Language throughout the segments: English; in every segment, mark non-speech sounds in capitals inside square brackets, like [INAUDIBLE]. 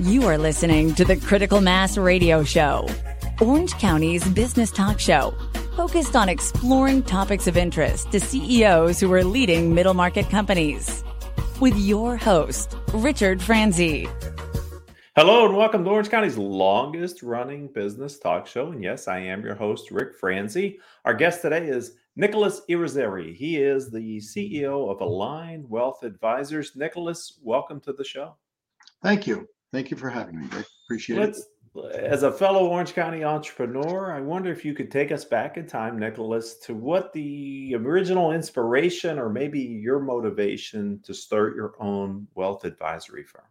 You are listening to the Critical Mass Radio Show, Orange County's business talk show, focused on exploring topics of interest to CEOs who are leading middle market companies. With your host, Richard Franzi. Hello and welcome to Orange County's longest running business talk show. And yes, I am your host, Ric Franzi. Our guest today is Nicholas Yrizarry. He is the CEO of Align Wealth Advisors. Nicholas, welcome to the show. Thank you. Thank you for having me. I appreciate Let's, it. As a fellow Orange County entrepreneur, I wonder if you could take us back in time, Nicholas, to what the original inspiration or maybe your motivation to start your own wealth advisory firm.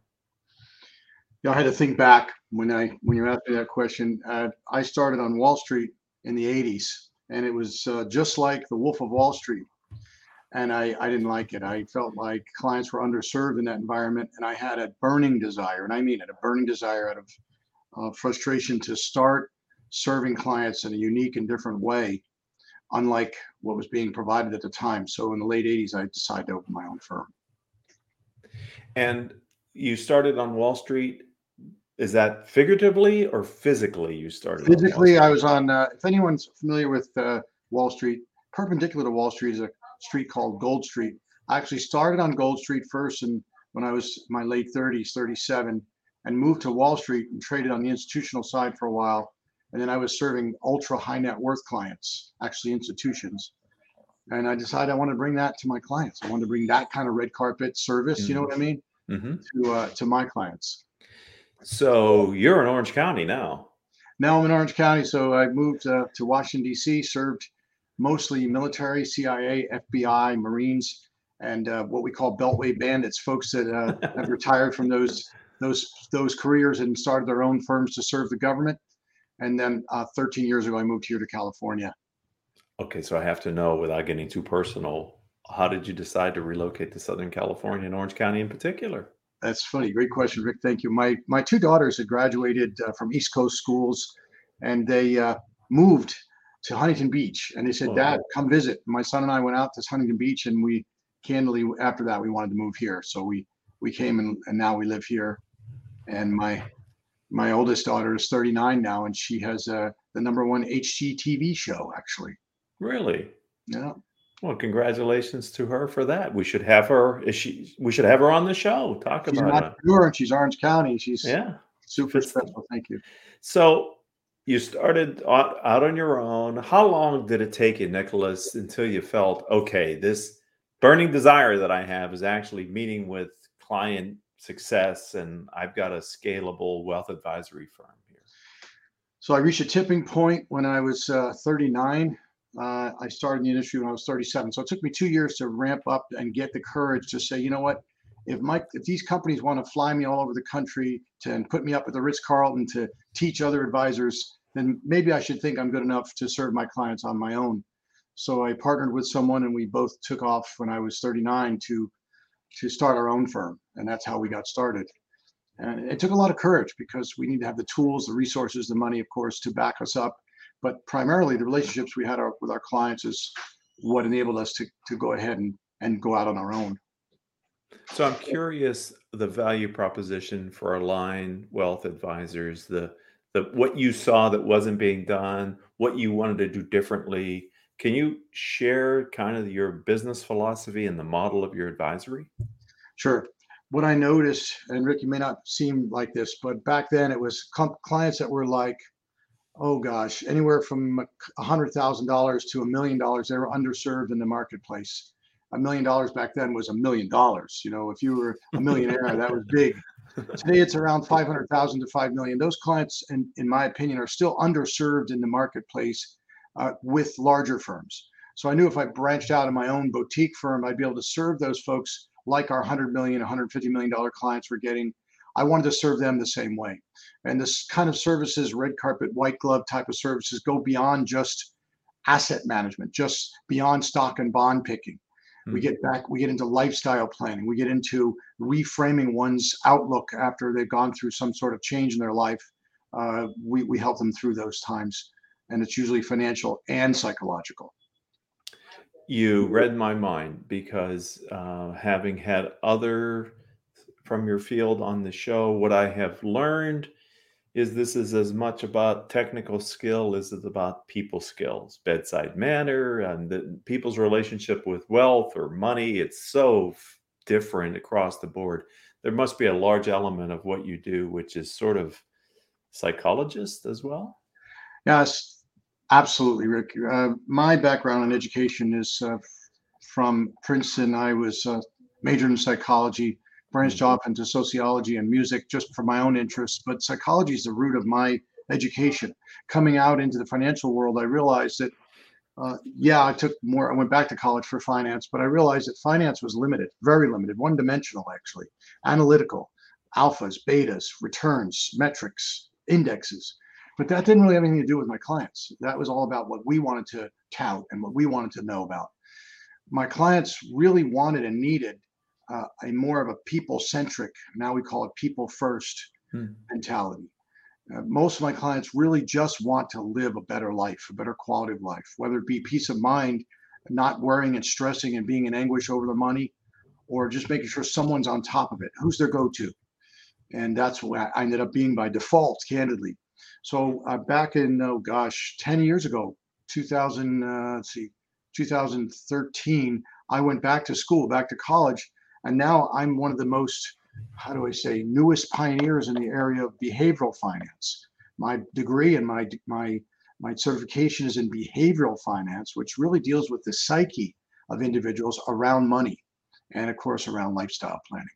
Yeah, I had to think back when I when you asked me that question. Uh, I started on Wall Street in the '80s, and it was uh, just like The Wolf of Wall Street. And I, I didn't like it. I felt like clients were underserved in that environment, and I had a burning desire, and I mean it, a burning desire out of uh, frustration to start serving clients in a unique and different way, unlike what was being provided at the time. So in the late '80s, I decided to open my own firm. And you started on Wall Street is that figuratively or physically you started? Physically, I was on. Uh, if anyone's familiar with uh, Wall Street, perpendicular to Wall Street is a street called Gold Street. I actually started on Gold Street first, and when I was my late 30s, 37, and moved to Wall Street and traded on the institutional side for a while. And then I was serving ultra high net worth clients, actually institutions. And I decided I want to bring that to my clients. I want to bring that kind of red carpet service. Mm-hmm. You know mm-hmm. what I mean? Mm-hmm. To uh, to my clients. So you're in Orange County now. Now I'm in Orange County. So I moved uh, to Washington D.C. Served mostly military, CIA, FBI, Marines, and uh, what we call Beltway bandits, folks that uh, [LAUGHS] have retired from those those those careers and started their own firms to serve the government. And then uh, 13 years ago, I moved here to California. Okay, so I have to know, without getting too personal, how did you decide to relocate to Southern California and Orange County in particular? That's funny. Great question, Ric. Thank you. My my two daughters had graduated uh, from East Coast schools, and they uh, moved to Huntington Beach. And they said, "Dad, come visit." My son and I went out to Huntington Beach, and we candidly after that we wanted to move here. So we we came and, and now we live here. And my my oldest daughter is 39 now, and she has uh, the number one HGTV show actually. Really? Yeah. Well, congratulations to her for that. We should have her. Is she? We should have her on the show. Talk she's about. She's and she's Orange County. She's yeah, super special. Thank you. So you started out on your own. How long did it take you, Nicholas, until you felt okay? This burning desire that I have is actually meeting with client success, and I've got a scalable wealth advisory firm here. So I reached a tipping point when I was uh, 39 uh, I started in the industry when I was 37. So it took me two years to ramp up and get the courage to say, you know what, if my if these companies want to fly me all over the country to and put me up at the Ritz Carlton to teach other advisors, then maybe I should think I'm good enough to serve my clients on my own. So I partnered with someone, and we both took off when I was 39 to to start our own firm, and that's how we got started. And it took a lot of courage because we need to have the tools, the resources, the money, of course, to back us up but primarily the relationships we had our, with our clients is what enabled us to, to go ahead and, and go out on our own. So I'm curious the value proposition for Align Wealth Advisors, the the what you saw that wasn't being done, what you wanted to do differently. Can you share kind of your business philosophy and the model of your advisory? Sure. What I noticed, and Ric, you may not seem like this, but back then it was clients that were like oh gosh, anywhere from a hundred thousand dollars to a million dollars. They were underserved in the marketplace. A million dollars back then was a million dollars. You know, if you were a millionaire, that was big. Today it's around 500,000 to 5 million. Those clients, in, in my opinion, are still underserved in the marketplace uh, with larger firms. So I knew if I branched out in my own boutique firm, I'd be able to serve those folks like our 100 million, 150 million dollar clients were getting I wanted to serve them the same way. And this kind of services, red carpet, white glove type of services, go beyond just asset management, just beyond stock and bond picking. Mm-hmm. We hmm. get back, we get into lifestyle planning, we get into reframing one's outlook after they've gone through some sort of change in their life. Uh, we, we help them through those times. And it's usually financial and psychological. You read my mind because uh, having had other from your field on the show. What I have learned is this is as much about technical skill as it's about people skills, bedside manner, and the, people's relationship with wealth or money. It's so different across the board. There must be a large element of what you do, which is sort of psychologist as well. Yes, absolutely, Ric. Uh, my background in education is uh, from Princeton. I was uh, majored in psychology branched off into sociology and music just for my own interests. But psychology is the root of my education. Coming out into the financial world, I realized that, uh, yeah, I took more, I went back to college for finance, but I realized that finance was limited, very limited, one dimensional actually, analytical, alphas, betas, returns, metrics, indexes. But that didn't really have anything to do with my clients. That was all about what we wanted to tout and what we wanted to know about. My clients really wanted and needed uh, a more of a people centric, now we call it people first hmm. mentality. Uh, most of my clients really just want to live a better life, a better quality of life, whether it be peace of mind, not worrying and stressing and being in anguish over the money, or just making sure someone's on top of it. Who's their go to? And that's what I ended up being by default, candidly. So uh, back in, oh gosh, 10 years ago, 2000, uh, let's see, 2013, I went back to school, back to college, and now I'm one of the most, how do I say, newest pioneers in the area of behavioral finance. My degree and my my my certification is in behavioral finance, which really deals with the psyche of individuals around money and of course around lifestyle planning.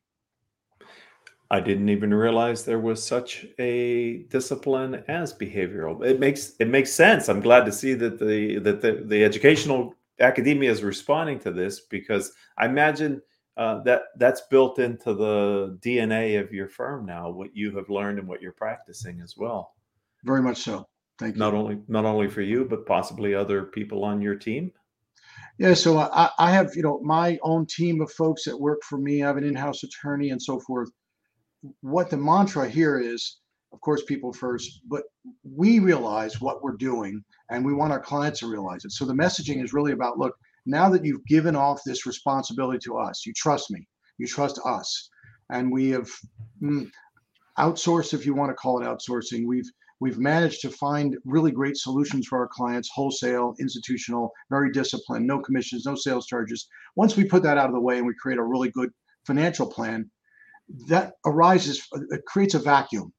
I didn't even realize there was such a discipline as behavioral. It makes it makes sense. I'm glad to see that the that the, the educational academia is responding to this because I imagine uh, that that's built into the DNA of your firm now. What you have learned and what you're practicing as well. Very much so. Thank you. Not only not only for you, but possibly other people on your team. Yeah, so I, I have you know my own team of folks that work for me. I have an in-house attorney and so forth. What the mantra here is, of course, people first, but we realize what we're doing, and we want our clients to realize it. So the messaging is really about look now that you've given off this responsibility to us, you trust me, you trust us, and we have mm, outsourced, if you want to call it outsourcing. We've we've managed to find really great solutions for our clients, wholesale, institutional, very disciplined, no commissions, no sales charges. Once we put that out of the way and we create a really good financial plan, that arises, it creates a vacuum.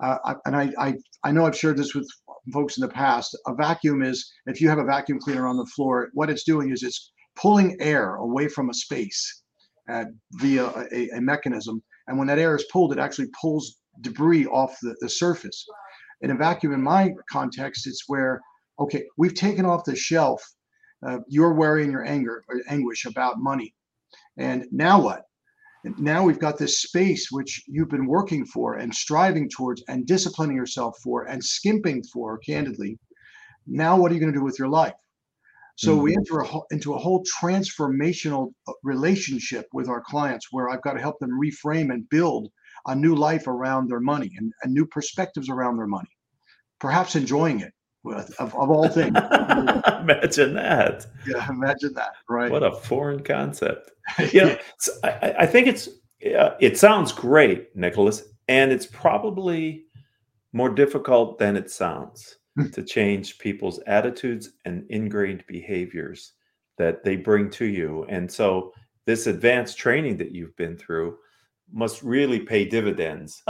Uh, and I, I, I know I've shared this with folks in the past, a vacuum is if you have a vacuum cleaner on the floor, what it's doing is it's pulling air away from a space uh, via a, a, mechanism. And when that air is pulled, it actually pulls debris off the, the surface. In a vacuum, in my context, it's where, okay, we've taken off the shelf uh, your worry and your anger or anguish about money. And now what? Now we've got this space which you've been working for and striving towards and disciplining yourself for and skimping for candidly. Now what are you going to do with your life? So mm-hmm. we enter a, into a whole transformational uh, relationship with our clients where i've got to help them reframe and build a new life around their money and, and new perspectives around their money perhaps enjoying it with of, of all things [LAUGHS] imagine that yeah imagine that right what a foreign concept [LAUGHS] you know, I, I, think it's uh, it sounds great, Nicholas, and it's probably more difficult than it sounds hmm. to change people's attitudes and ingrained behaviors that they bring to you. And so, this advanced training that you've been through must really pay dividends.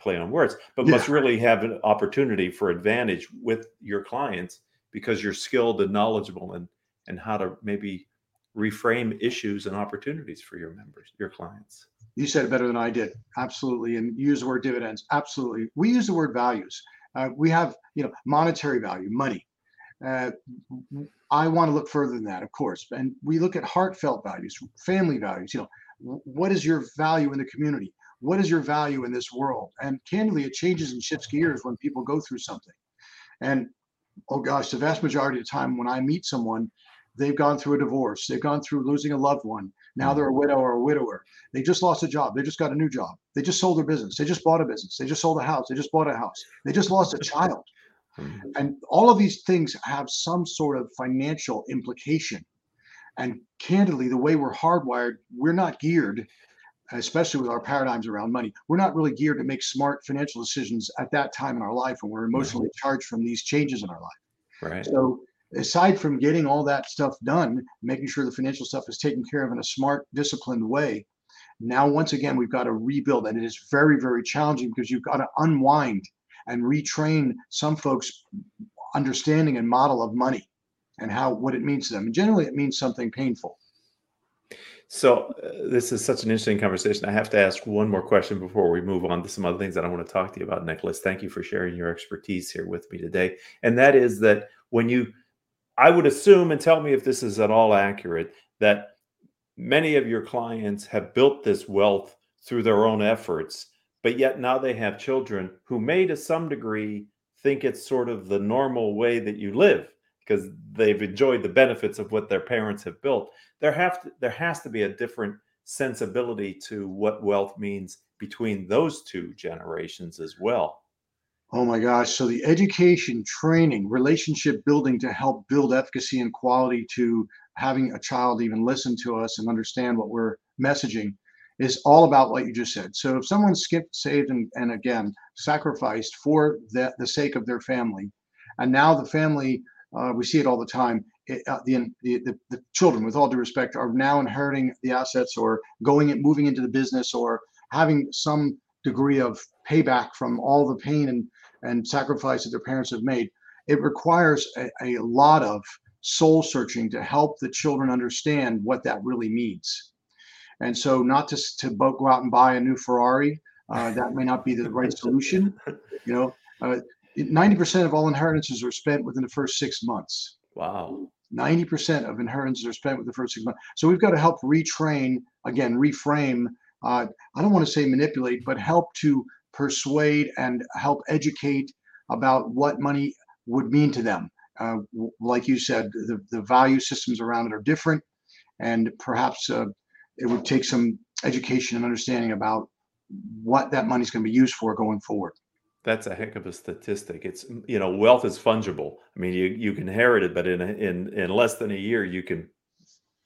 Play on words, but yeah. must really have an opportunity for advantage with your clients because you're skilled and knowledgeable and and how to maybe reframe issues and opportunities for your members, your clients. You said it better than I did. Absolutely. And use the word dividends. Absolutely. We use the word values. Uh, we have, you know, monetary value, money. Uh, I want to look further than that, of course. And we look at heartfelt values, family values. You know, what is your value in the community? What is your value in this world? And candidly, it changes and shifts gears when people go through something. And oh gosh, the vast majority of the time when I meet someone, they've gone through a divorce, they've gone through losing a loved one. Now they're a widow or a widower. They just lost a job. They just got a new job. They just sold their business. They just bought a business. They just sold a house. They just bought a house. They just lost a child. And all of these things have some sort of financial implication. And candidly, the way we're hardwired, we're not geared especially with our paradigms around money, we're not really geared to make smart financial decisions at that time in our life when we're emotionally charged from these changes in our life. Right. So aside from getting all that stuff done, making sure the financial stuff is taken care of in a smart, disciplined way, now once again we've got to rebuild, and it is very, very challenging because you've got to unwind and retrain some folks' understanding and model of money and how what it means to them. And generally, it means something painful. So uh, this is such an interesting conversation. I have to ask one more question before we move on to some other things that I want to talk to you about, Nicholas. Thank you for sharing your expertise here with me today. And that is that when you, I would assume, and tell me if this is at all accurate, that many of your clients have built this wealth through their own efforts, but yet now they have children who may, to some degree, think it's sort of the normal way that you live because they've enjoyed the benefits of what their parents have built. There have to, there has to be a different sensibility to what wealth means between those two generations as well. Oh my gosh. So the education, training, relationship building to help build efficacy and quality to having a child even listen to us and understand what we're messaging is all about what you just said. So if someone skipped, saved, and, and again sacrificed for the, the sake of their family, and now the family uh, we see it all the time. It, uh, the, the, the children, with all due respect, are now inheriting the assets or going and moving into the business or having some degree of payback from all the pain and, and sacrifice that their parents have made. It requires a, a lot of soul searching to help the children understand what that really means. And so, not to, to go out and buy a new Ferrari, uh, that may not be the right solution. You know, uh, 90% of all inheritances are spent within the first six months. Wow. 90% of inheritances are spent within the first six months. So we've got to help retrain, again, reframe. Uh, I don't want to say manipulate, but help to persuade and help educate about what money would mean to them. Uh, like you said, the, the value systems around it are different, and perhaps uh, it would take some education and understanding about what that money is going to be used for going forward. That's a heck of a statistic. It's you know, wealth is fungible. I mean, you you can inherit it, but in in in less than a year, you can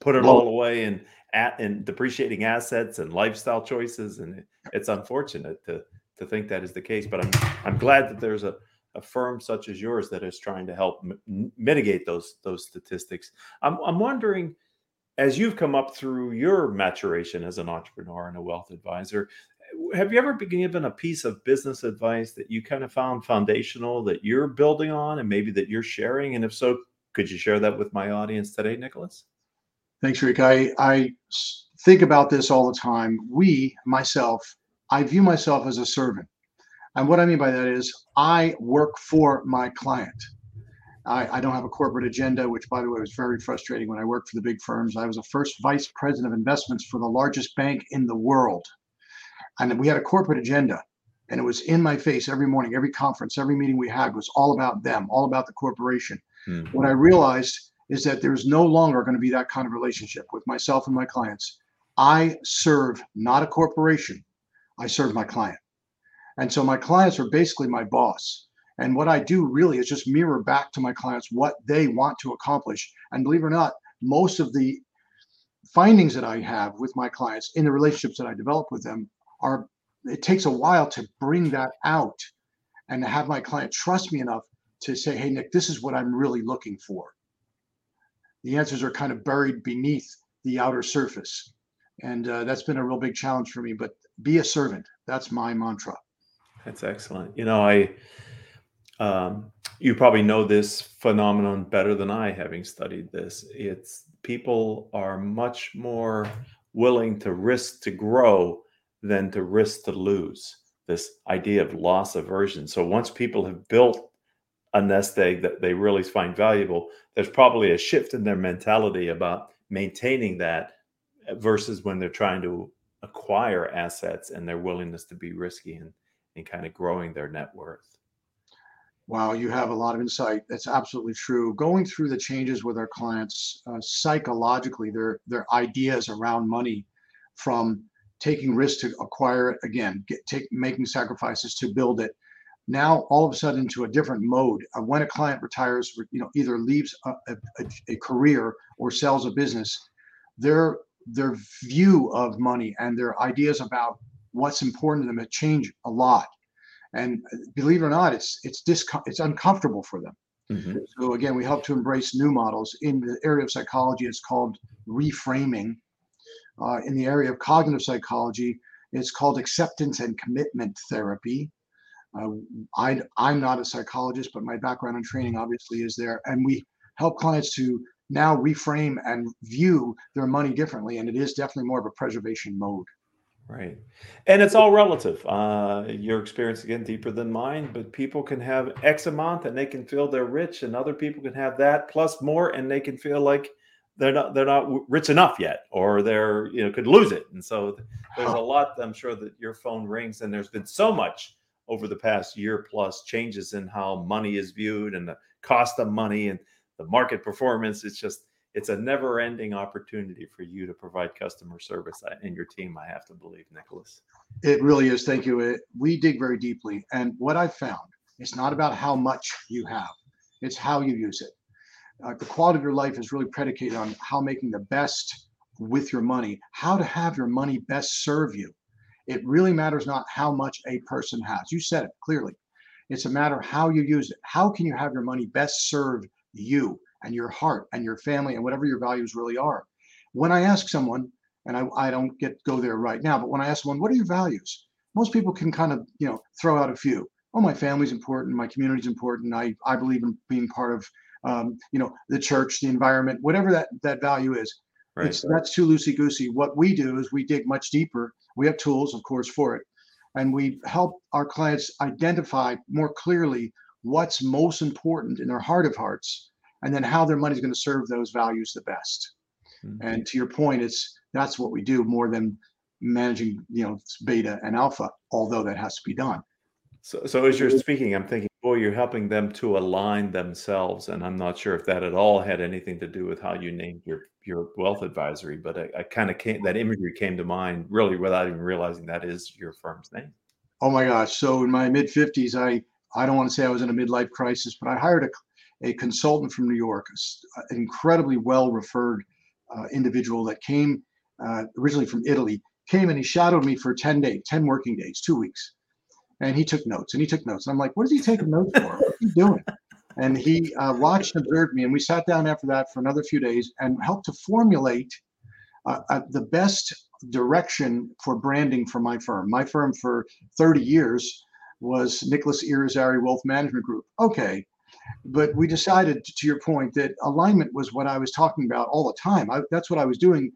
put it well, all away in at in depreciating assets and lifestyle choices, and it's unfortunate to to think that is the case. But I'm I'm glad that there's a a firm such as yours that is trying to help m- mitigate those those statistics. I'm I'm wondering as you've come up through your maturation as an entrepreneur and a wealth advisor, have you ever been given a piece of business advice that you kind of found foundational that you're building on and maybe that you're sharing? And if so, could you share that with my audience today, Nicholas? Thanks, Ric. I, I think about this all the time. We, myself, I view myself as a servant. And what I mean by that is I work for my client. I, I, don't have a corporate agenda, which, by the way, was very frustrating when I worked for the big firms. I was a first vice president of investments for the largest bank in the world and we had a corporate agenda and it was in my face every morning. Every conference every meeting we had was all about them all about the corporation. Mm-hmm. what i realized is that there's no longer going to be that kind of relationship with myself and my clients. I serve not a corporation i serve my client. And so my clients are basically my boss. And what i do really is just mirror back to my clients what they want to accomplish. And believe it or not most of the findings that i have with my clients in the relationships that i develop with them are it takes a while to bring that out and to have my client trust me enough to say, hey, Nick, this is what I'm really looking for. The answers are kind of buried beneath the outer surface. And uh, that's been a real big challenge for me. But be a servant. That's my mantra. That's excellent. You know, I, um, you probably know this phenomenon better than I, having studied this. It's people are much more willing to risk to grow than to risk to lose this idea of loss aversion. So once people have built a nest egg that they really find valuable, there's probably a shift in their mentality about maintaining that versus when they're trying to acquire assets and their willingness to be risky and, and kind of growing their net worth. Wow, you have a lot of insight. That's absolutely true. Going through the changes with our clients uh, psychologically, their their ideas around money, from taking risks to acquire it again, get, take, making sacrifices to build it. Now, all of a sudden, into a different mode. Uh, when a client retires, you know, either leaves a, a, a career or sells a business, their their view of money and their ideas about what's important to them have changed a lot. And uh, believe it or not, it's it's disco- it's uncomfortable for them. Mm-hmm. So again, we help to embrace new models in the area of psychology. It's called reframing. Uh, in the area of cognitive psychology, it's called acceptance and commitment therapy. Uh, I, I'm not a psychologist, but my background and training obviously is there. And we help clients to now reframe and view their money differently. And it is definitely more of a preservation mode. Right. And it's all relative. Uh, your experience again deeper than mine, but people can have X amount and they can feel they're rich, and other people can have that plus more and they can feel like they're not they're not rich enough yet, or they're you know could lose it. And so there's a lot I'm sure that your phone rings, and there's been so much over the past year plus changes in how money is viewed and the cost of money and the market performance. It's just it's a never ending opportunity for you to provide customer service in your team i have to believe nicholas. It really is. Thank you. We dig very deeply. And what i've found it's not about how much you have it's how you use it uh, the quality of your life is really predicated on how making the best with your money how to have your money best serve you it really matters not how much a person has you said it clearly it's a matter of how you use it how can you have your money best serve you and your heart and your family and whatever your values really are. When I ask someone, and I, I don't get go there right now, but when I ask someone, what are your values? Most people can kind of, you know, throw out a few. Oh, my family's important, my community's important. I, I believe in being part of, um, you know, the church, the environment, whatever that that value is. Right. It's, that's too loosey goosey. What we do is we dig much deeper. We have tools, of course, for it, and we help our clients identify more clearly what's most important in their heart of hearts and then how their money is going to serve those values the best. Mm-hmm. And to your point, it's that's what we do more than managing, you know, beta and alpha, although that has to be done. So, so as you're speaking, I'm thinking, boy, you're helping them to align themselves, and I'm not sure if that at all had anything to do with how you named your your wealth advisory, but I, I kind of came that imagery came to mind really without even realizing that is your firm's name. Oh my gosh! So in my mid 50s, I I don't want to say I was in a midlife crisis, but I hired a a consultant from New York, an incredibly well referred uh, individual that came uh, originally from Italy, came and he shadowed me for 10 days, 10 working days, two weeks. And he took notes and he took notes. And I'm like, what is he taking notes for? What's he doing? And he uh, watched and observed me. And we sat down after that for another few days and helped to formulate uh, uh, the best direction for branding for my firm. My firm for 30 years was Nicholas Yrizarry Wealth Management Group. Okay, but we decided, to your point, that alignment was what I was talking about all the time. I, that's what I was doing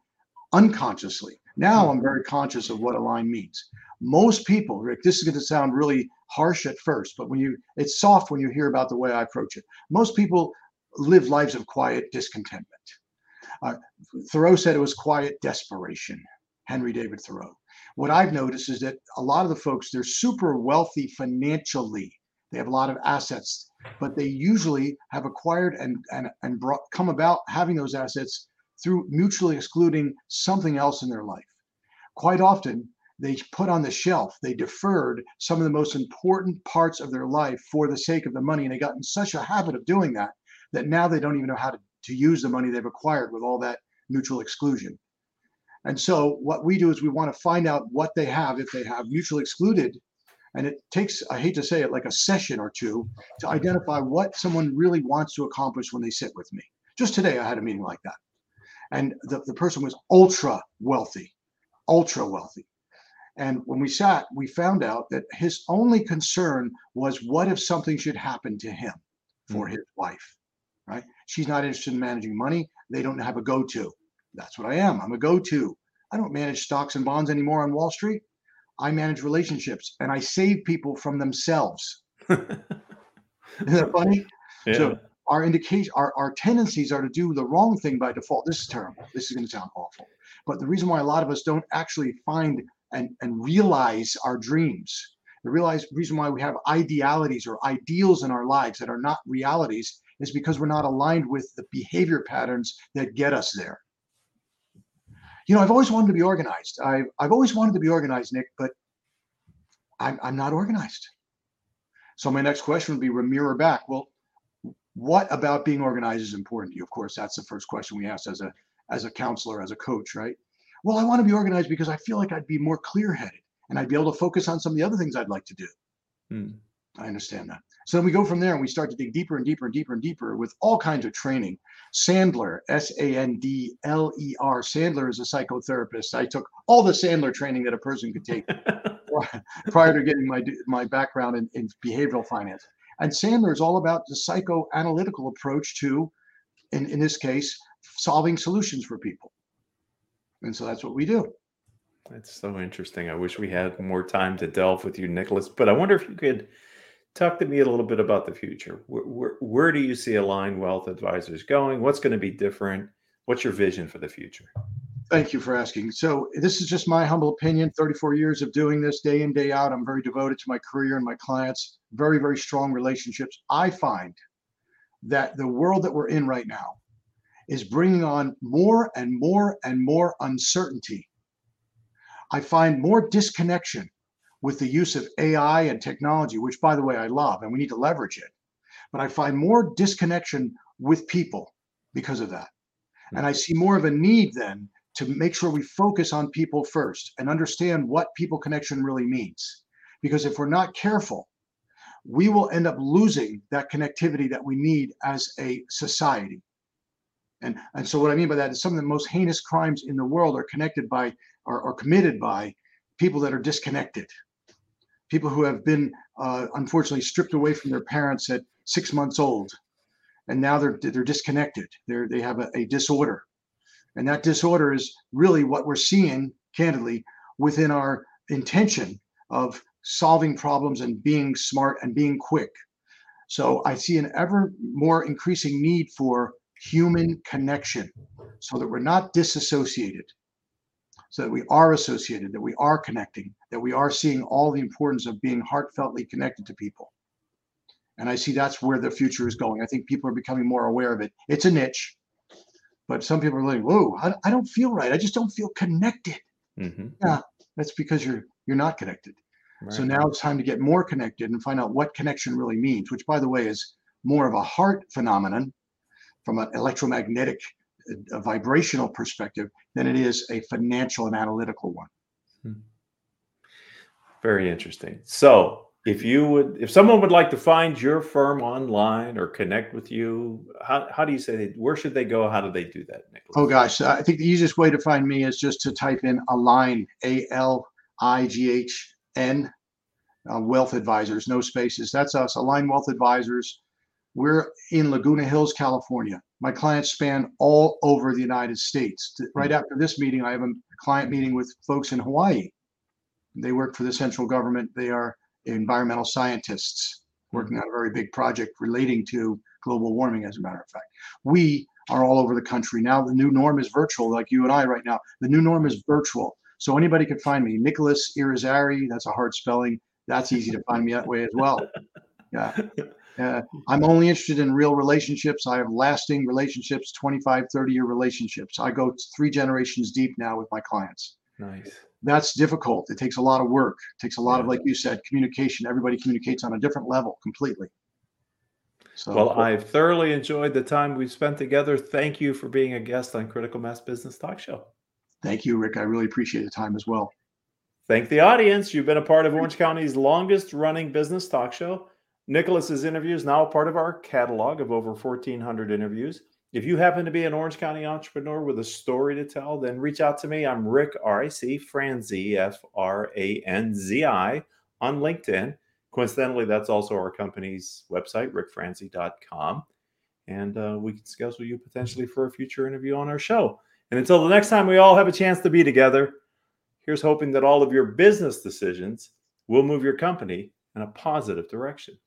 unconsciously. Now I'm very conscious of what align means. Most people, Ric, this is going to sound really harsh at first, but when you, it's soft when you hear about the way I approach it. Most people live lives of quiet discontentment. Uh, Thoreau said it was quiet desperation. Henry David Thoreau. What I've noticed is that a lot of the folks, they're super wealthy financially. They have a lot of assets but they usually have acquired and and and brought, come about having those assets through mutually excluding something else in their life. Quite often, they put on the shelf, they deferred some of the most important parts of their life for the sake of the money, and they got in such a habit of doing that that now they don't even know how to, to use the money they've acquired with all that mutual exclusion. And so, what we do is we want to find out what they have if they have mutually excluded and it takes, I hate to say it, like a session or two to identify what someone really wants to accomplish when they sit with me. Just today, I had a meeting like that. And the, the person was ultra wealthy, ultra wealthy. And when we sat, we found out that his only concern was what if something should happen to him for mm-hmm. his wife, right? She's not interested in managing money. They don't have a go to. That's what I am. I'm a go to. I don't manage stocks and bonds anymore on Wall Street. I manage relationships and I save people from themselves. [LAUGHS] Isn't that funny? Yeah. So our indication, our, our tendencies are to do the wrong thing by default. This is terrible. This is going to sound awful. But the reason why a lot of us don't actually find and, and realize our dreams, the realize reason why we have idealities or ideals in our lives that are not realities is because we're not aligned with the behavior patterns that get us there you know, I've always wanted to be organized. I've, I've always wanted to be organized, Nick, but I'm, I'm not organized. So my next question would be mirror back. Well, what about being organized is important to you? Of course, that's the first question we ask as a as a counselor, as a coach, right? Well, I want to be organized because I feel like I'd be more clear headed and I'd be able to focus on some of the other things I'd like to do. Hmm. I understand that. So then we go from there and we start to dig deeper and deeper and deeper and deeper with all kinds of training. Sandler, S A N D L E R. Sandler is a psychotherapist. I took all the Sandler training that a person could take [LAUGHS] prior to getting my my background in, in behavioral finance. And Sandler is all about the psychoanalytical approach to, in, in this case, solving solutions for people. And so that's what we do. That's so interesting. I wish we had more time to delve with you, Nicholas. But I wonder if you could talk to me a little bit about the future. Where, where, where do you see Aligned Wealth Advisors going? What's going to be different? What's your vision for the future? Thank you for asking. So, this is just my humble opinion 34 years of doing this day in, day out. I'm very devoted to my career and my clients, very, very strong relationships. I find that the world that we're in right now is bringing on more and more and more uncertainty. I find more disconnection with the use of AI and technology, which, by the way, I love and we need to leverage it. But I find more disconnection with people because of that. And I see more of a need then to make sure we focus on people first and understand what people connection really means. Because if we're not careful, we will end up losing that connectivity that we need as a society. And, and so what I mean by that is some of the most heinous crimes in the world are connected by or, or committed by people that are disconnected. People who have been uh, unfortunately stripped away from their parents at six months old, and now they're they're disconnected. They're they have a, a disorder, and that disorder is really what we're seeing, candidly, within our intention of solving problems and being smart and being quick. So I see an ever more increasing need for human connection so that we're not disassociated, so that we are associated, that we are connecting, that we are seeing all the importance of being heartfeltly connected to people. And I see that's where the future is going. I think people are becoming more aware of it. It's a niche, but some people are like, "Whoa, I, I don't feel right. I just don't feel connected." Mm-hmm. Yeah, that's because you're you're not connected. Right. So now it's time to get more connected and find out what connection really means. Which, by the way, is more of a heart phenomenon from an electromagnetic, a uh, vibrational perspective than it is a financial and analytical one. Hmm. Very interesting. So if you would if someone would like to find your firm online or connect with you how, how do you say they, where should they go how do they do that Nicholas? oh gosh i think the easiest way to find me is just to type in align a-l-i-g-h-n uh, wealth advisors no spaces that's us align wealth advisors we're in laguna hills california my clients span all over the united states right after this meeting i have a client meeting with folks in hawaii they work for the central government they are environmental scientists working mm-hmm. on a very big project relating to global warming, as a matter of fact. We are all over the country. Now the new norm is virtual, like you and I right now. The new norm is virtual. So anybody can find me. Nicholas Yrizarry, that's a hard spelling. That's easy to find me that way as well. Yeah. [LAUGHS] Uh, I'm only interested in real relationships. I have lasting relationships, 25, 30 year relationships. I go three generations deep now with my clients. Nice that's difficult. It takes a lot of work. It takes a lot of, like you said, communication. Everybody communicates on a different level completely. So, well, I've thoroughly enjoyed the time we've spent together. Thank you for being a guest on Critical Mass Business Talk Show. Thank you, Ric. I really appreciate the time as well. Thank the audience. You've been a part of Orange County's longest running business talk show. Nicholas's interview is now a part of our catalog of over 1,400 interviews. If you happen to be an Orange County entrepreneur with a story to tell, then reach out to me. I'm Ric R I C Franzi F R A N Z I on LinkedIn. Coincidentally, that's also our company's website, ricfranzi.com. And uh, we can schedule you potentially for a future interview on our show. And until the next time we all have a chance to be together, here's hoping that all of your business decisions will move your company in a positive direction.